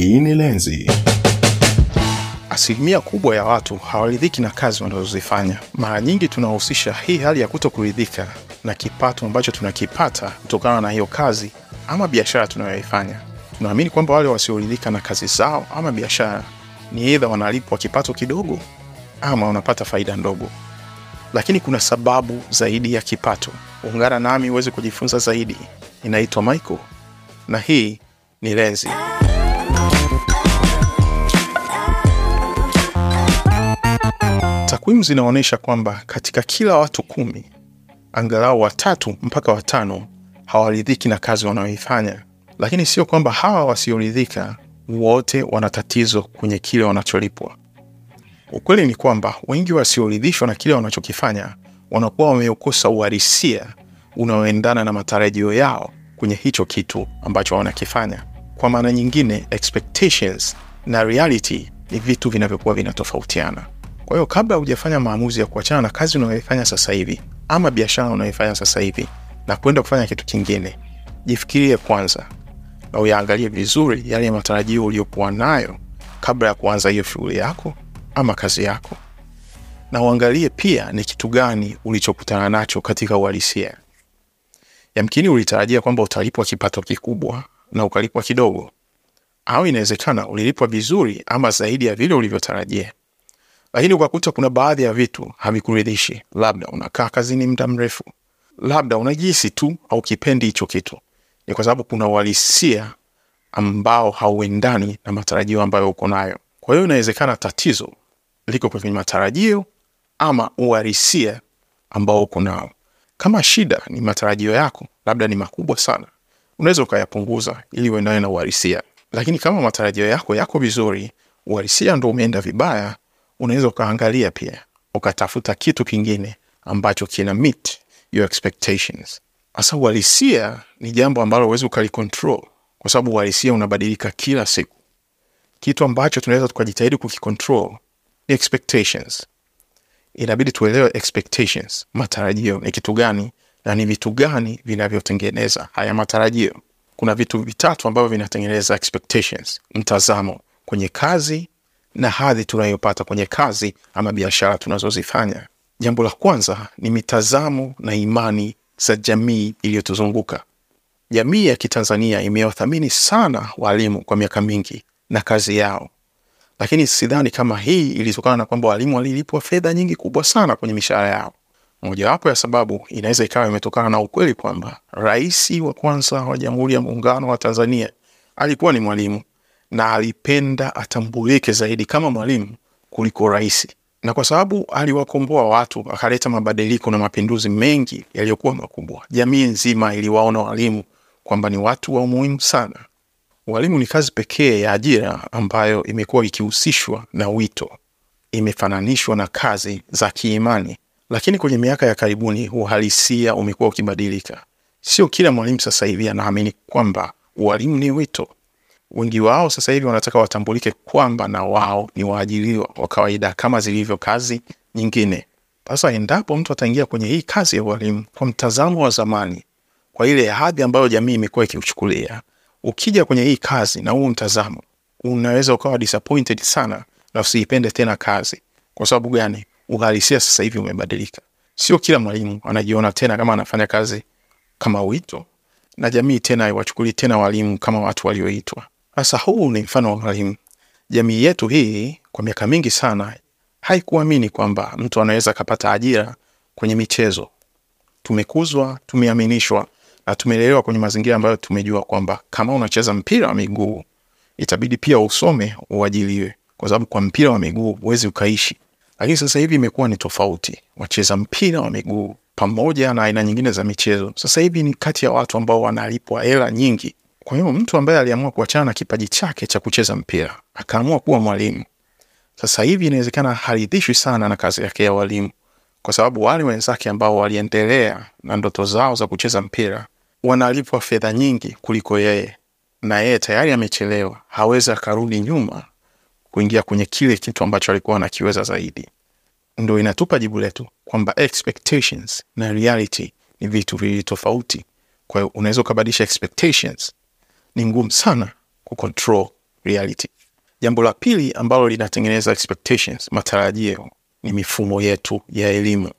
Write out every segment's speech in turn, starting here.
Hii ni Lenzi. Asilimia kubwa ya watu hawaridhiki na kazi wanazozifanya. Mara nyingi tunahusisha hii hali ya kuto kuridhika na kipato ambacho tunakipata kutokana na hiyo kazi ama biashara tunayoifanya. Tunaamini kwamba wale wasioridhika na kazi zao ama biashara ni aidha wanalipwa kipato kidogo ama wanapata faida ndogo, lakini kuna sababu zaidi ya kipato. Ungana nami uweze kujifunza zaidi. Inaitwa Michael na hii ni Lenzi. Takwimu zinaonyesha kwamba katika kila watu kumi, angalau watatu mpaka watano hawaridhiki na kazi wanayoifanya. Lakini sio kwamba hawa wasioridhika wote wana tatizo kwenye kile wanacholipwa. Ukweli ni kwamba wengi wasioridhishwa na kile wanachokifanya wanakuwa wameukosa uhalisia unaoendana na matarajio yao kwenye hicho kitu ambacho wanakifanya. Kwa maana nyingine, expectations na reality ni vitu vinavyokuwa vinatofautiana. Kwa hiyo kabla hujafanya maamuzi ya kuachana na kazi unayoifanya sasa hivi ama biashara unayoifanya sasa hivi na kwenda kufanya kitu kingine, jifikirie kwanza na uyaangalie vizuri yale matarajio uliyokuwa nayo kabla ya kuanza hiyo shughuli yako ama kazi yako, na uangalie pia ni kitu gani ulichokutana nacho katika uhalisia. Yamkini ulitarajia kwamba utalipwa kipato kikubwa na ukalipwa kidogo, au inawezekana ulilipwa vizuri ama zaidi ya vile ulivyotarajia lakini ukakuta kuna baadhi ya vitu havikuridhishi. Labda unakaa kazini muda mrefu, labda unajihisi tu au kipendi hicho kitu. Ni kwa sababu kuna uhalisia ambao hauendani na matarajio ambayo uko nayo. Kwa hiyo inawezekana tatizo liko kwenye matarajio ama uhalisia ambao uko nao. Kama shida ni matarajio yako, labda ni makubwa sana, unaweza ukayapunguza ili uendane na uhalisia. Lakini kama matarajio yako yako vizuri, uhalisia ndo umeenda vibaya, unaweza ukaangalia pia ukatafuta kitu kingine ambacho kina meet your expectations. Hasa uhalisia ni jambo ambalo huwezi ukalicontrol, kwa sababu uhalisia unabadilika kila siku. Kitu ambacho tunaweza tukajitahidi kukicontrol ni expectations. Inabidi tuelewe expectations, matarajio ni kitu gani na ni vitu gani vinavyotengeneza haya matarajio. Kuna vitu vitatu ambavyo vinatengeneza expectations: mtazamo kwenye kazi na hadhi tunayopata kwenye kazi ama biashara tunazozifanya. Jambo la kwanza ni mitazamo na imani za jamii iliyotuzunguka. Jamii ya Kitanzania imewathamini sana walimu kwa miaka mingi na kazi yao, lakini sidhani kama hii ilitokana na kwamba walimu walilipwa fedha nyingi kubwa sana kwenye mishahara yao. Mojawapo ya sababu inaweza ikawa imetokana na ukweli kwamba rais wa kwanza wa Jamhuri ya Muungano wa Tanzania alikuwa ni mwalimu na alipenda atambulike zaidi kama mwalimu kuliko rais, na kwa sababu aliwakomboa watu akaleta mabadiliko na mapinduzi mengi yaliyokuwa makubwa, jamii nzima iliwaona walimu kwamba ni watu wa umuhimu sana. Walimu ni kazi pekee ya ajira ambayo imekuwa ikihusishwa na wito, imefananishwa na kazi za kiimani. Lakini kwenye miaka ya karibuni uhalisia umekuwa ukibadilika. Sio kila mwalimu sasa hivi anaamini kwamba ualimu ni wito. Wengi wao sasa hivi wanataka watambulike kwamba na wao ni waajiriwa wa kawaida kama zilivyo kazi nyingine. Sasa endapo mtu ataingia kwenye hii kazi ya ualimu kwa mtazamo wa zamani, kwa ile hadhi ambayo jamii imekuwa ikiuchukulia, ukija kwenye hii kazi na huu mtazamo, unaweza ukawa disappointed sana na usiipende tena kazi. Kwa sababu gani? Uhalisia sasa hivi umebadilika. Sio kila mwalimu anajiona tena kama anafanya kazi kama wito, na jamii tena haiwachukuli tena walimu kama watu walioitwa. Sasa huu ni mfano wa mwalimu. Jamii yetu hii kwa miaka mingi sana haikuamini kwamba mtu anaweza akapata ajira kwenye michezo. Tumekuzwa, tumeaminishwa na tumelelewa kwenye mazingira ambayo tumejua kwamba kama unacheza mpira wa miguu itabidi pia usome uajiliwe, kwa sababu kwa mpira wa miguu huwezi ukaishi. Lakini sasa hivi imekuwa ni tofauti. Wacheza mpira wa miguu pamoja na aina nyingine za michezo sasa hivi ni kati ya watu ambao wanalipwa hela nyingi. Kwa hiyo mtu ambaye aliamua kuachana na kipaji chake cha kucheza mpira akaamua kuwa mwalimu, sasa hivi inawezekana haridhishwi sana na kazi yake ya walimu, kwa sababu wale wenzake ambao waliendelea na ndoto zao za kucheza mpira wanalipwa fedha nyingi kuliko yeye, na yeye tayari amechelewa, hawezi akarudi nyuma kuingia kwenye kile kitu ambacho alikuwa anakiweza zaidi. Ndo inatupa jibu letu kwamba expectations na reality ni vitu viwili tofauti. Kwa hiyo unaweza ukabadilisha expectations, ni ngumu sana kucontrol reality. Jambo la pili ambalo linatengeneza expectations, matarajio, ni mifumo yetu ya elimu.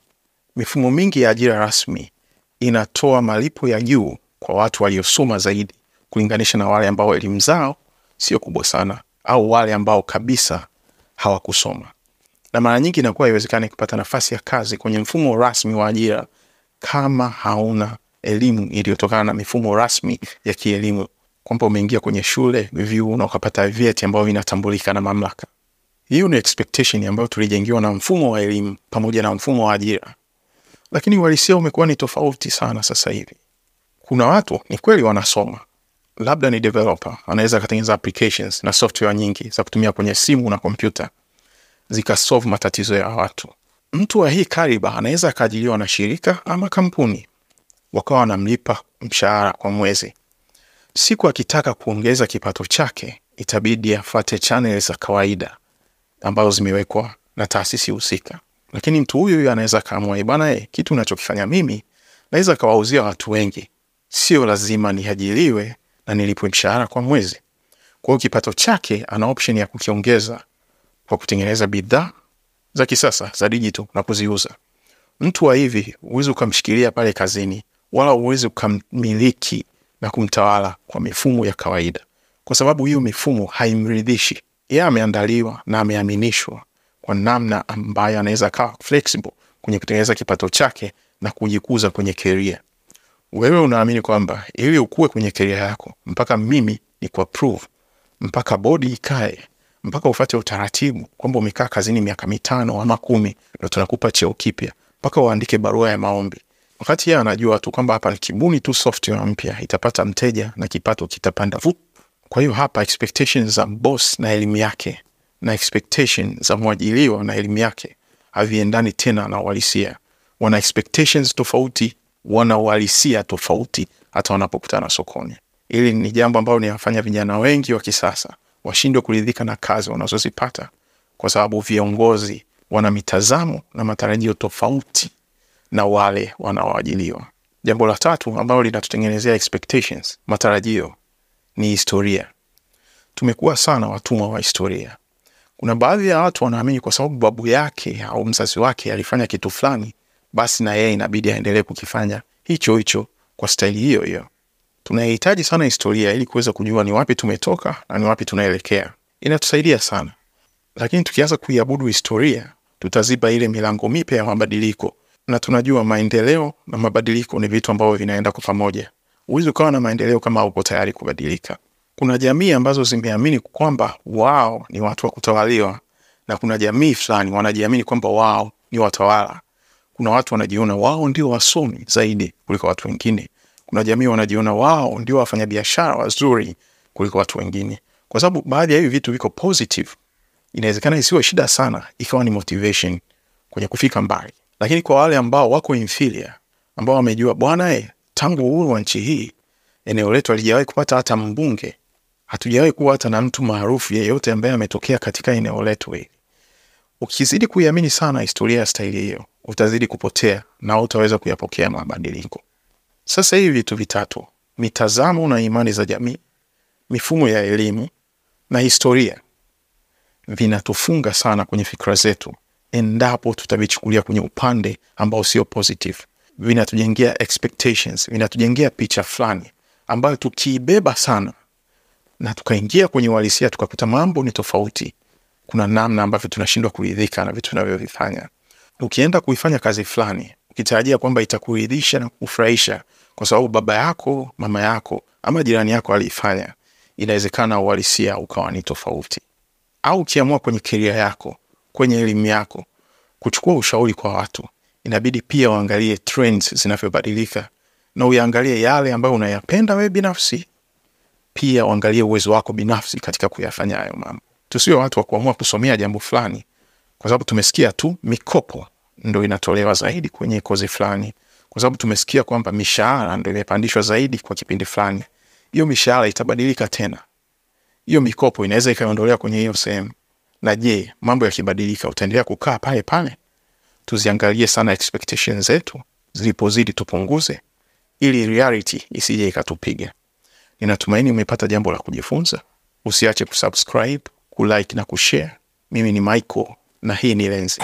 Mifumo mingi ya ajira rasmi inatoa malipo ya juu kwa watu waliosoma zaidi kulinganisha na wale ambao elimu zao sio kubwa sana au wale ambao kabisa hawakusoma, na mara nyingi inakuwa haiwezekani kupata nafasi ya kazi kwenye mfumo rasmi wa ajira kama hauna elimu iliyotokana na mifumo rasmi ya kielimu, kwamba umeingia kwenye shule vyuo na ukapata vyeti ambavyo vinatambulika na mamlaka. Hiyo ni expectation ambayo tulijengiwa na mfumo wa elimu pamoja na mfumo wa ajira, lakini uhalisia umekuwa ni tofauti sana. Sasa hivi kuna watu ni kweli wanasoma, labda ni developer, anaweza akatengeneza applications na software nyingi za kutumia kwenye simu na kompyuta zikasolve matatizo ya watu. Mtu wa hii kaliba anaweza akaajiliwa na shirika ama kampuni, wakawa wanamlipa mshahara kwa mwezi. Siku akitaka kuongeza kipato chake, itabidi afate channel za kawaida ambazo zimewekwa na taasisi husika. Lakini mtu huyu huyu anaweza kaamua, bwana, e, kitu unachokifanya mimi naweza kawauzia watu wengi, sio lazima niajiliwe na nilipwe mshahara kwa mwezi. Kwa hiyo kipato chake ana option ya kukiongeza kwa kutengeneza bidhaa za kisasa za digital na kuziuza. Mtu wa hivi huwezi ukamshikilia pale kazini, wala huwezi ukamiliki na kumtawala kwa mifumo ya kawaida, kwa sababu hiyo mifumo haimridhishi. Yeye ameandaliwa na ameaminishwa kwa namna ambayo anaweza akawa flexible kwenye kutengeneza kipato chake na kujikuza kwenye keria. Wewe unaamini kwamba ili ukue kwenye keria yako, mpaka mimi ni kuapprove, mpaka bodi ikae, mpaka ufate utaratibu kwamba umekaa kazini miaka mitano ama kumi ndo tunakupa cheo kipya, mpaka uandike barua ya maombi, wakati yeye anajua tu kwamba hapa kibuni tu software mpya itapata mteja na kipato kitapanda. Kwa hiyo hapa expectations za boss na elimu yake na expectation za mwajiliwa na elimu yake haviendani tena na uhalisia. Wana expectations tofauti, wana uhalisia tofauti hata wanapokutana sokoni. Hili ni jambo ambalo linafanya vijana wengi wa kisasa washindwe kuridhika na kazi wanazozipata kwa sababu viongozi wana mitazamo na matarajio tofauti na wale wanaoajiliwa. Jambo la tatu ambalo linatutengenezea expectations, matarajio, ni historia. Tumekuwa sana watumwa wa historia. Kuna baadhi ya watu wanaamini kwa sababu babu yake au mzazi wake alifanya kitu fulani, basi na yeye inabidi aendelee kukifanya hicho hicho kwa staili hiyo hiyo. Tunahitaji sana historia ili kuweza kujua ni wapi tumetoka na ni wapi tunaelekea. Inatusaidia sana, lakini tukianza kuiabudu historia, tutaziba ile milango mipya ya mabadiliko, na tunajua maendeleo na mabadiliko ni vitu ambavyo vinaenda kwa pamoja. Huwezi ukawa na maendeleo kama uko tayari kubadilika. Kuna jamii ambazo zimeamini kwamba wao ni watu wa kutawaliwa, na kuna jamii fulani wanajiamini kwamba wao ni watawala. Kuna watu wanajiona wao ndio wasomi zaidi kuliko watu wengine. Kuna jamii wanajiona wao ndio wafanyabiashara wazuri kuliko watu wengine. Kwa sababu baadhi ya hivi vitu viko positive, inawezekana isiwe shida sana ikawa ni motivation kwenye kufika mbali, lakini kwa wale ambao wako inferior, ambao wamejua bwana, eh, tangu uhuru wa nchi hii eneo letu halijawahi kupata hata mbunge, hatujawahi kuwa hata na mtu maarufu yeyote ambaye ametokea katika eneo letu hili. Ukizidi kuiamini sana historia ya staili hiyo, utazidi kupotea na utaweza kuyapokea mabadiliko. Sasa hivi vitu vitatu, mitazamo na imani za jamii, mifumo ya elimu na historia, vinatufunga sana kwenye fikra zetu endapo tutavichukulia kwenye upande ambao sio positive. Vinatujengea expectations, vinatujengea picha fulani ambayo tukiibeba sana na tukaingia kwenye uhalisia tukakuta mambo ni tofauti, kuna namna ambavyo tunashindwa kuridhika na vitu tunavyovifanya. Ukienda kuifanya kazi fulani ukitarajia kwamba itakuridhisha na kufurahisha kwa sababu baba yako, mama yako ama jirani yako aliifanya, inawezekana uhalisia ukawa ni tofauti. Au ukiamua kwenye keria yako, kwenye elimu yako, kuchukua ushauri kwa watu, inabidi pia uangalie trends zinavyobadilika na uyaangalie yale ambayo unayapenda wewe binafsi, pia uangalie uwezo wako binafsi katika kuyafanya hayo mambo. Tusiwe watu wa kuamua kusomea jambo fulani kwa sababu tumesikia tu mikopo ndo inatolewa zaidi kwenye kozi fulani, kwa sababu tumesikia kwamba mishahara ndo imepandishwa zaidi kwa kipindi fulani. Hiyo mishahara itabadilika tena, hiyo mikopo inaweza ikaondolewa kwenye hiyo sehemu. Na je, mambo yakibadilika, utaendelea kukaa pale pale? Tuziangalie sana expectations zetu, zilipozidi tupunguze, ili reality isije ikatupiga. Ninatumaini umepata jambo la kujifunza. Usiache kusubscribe, kulike na kushare. Mimi ni Michael na hii ni Lenzi.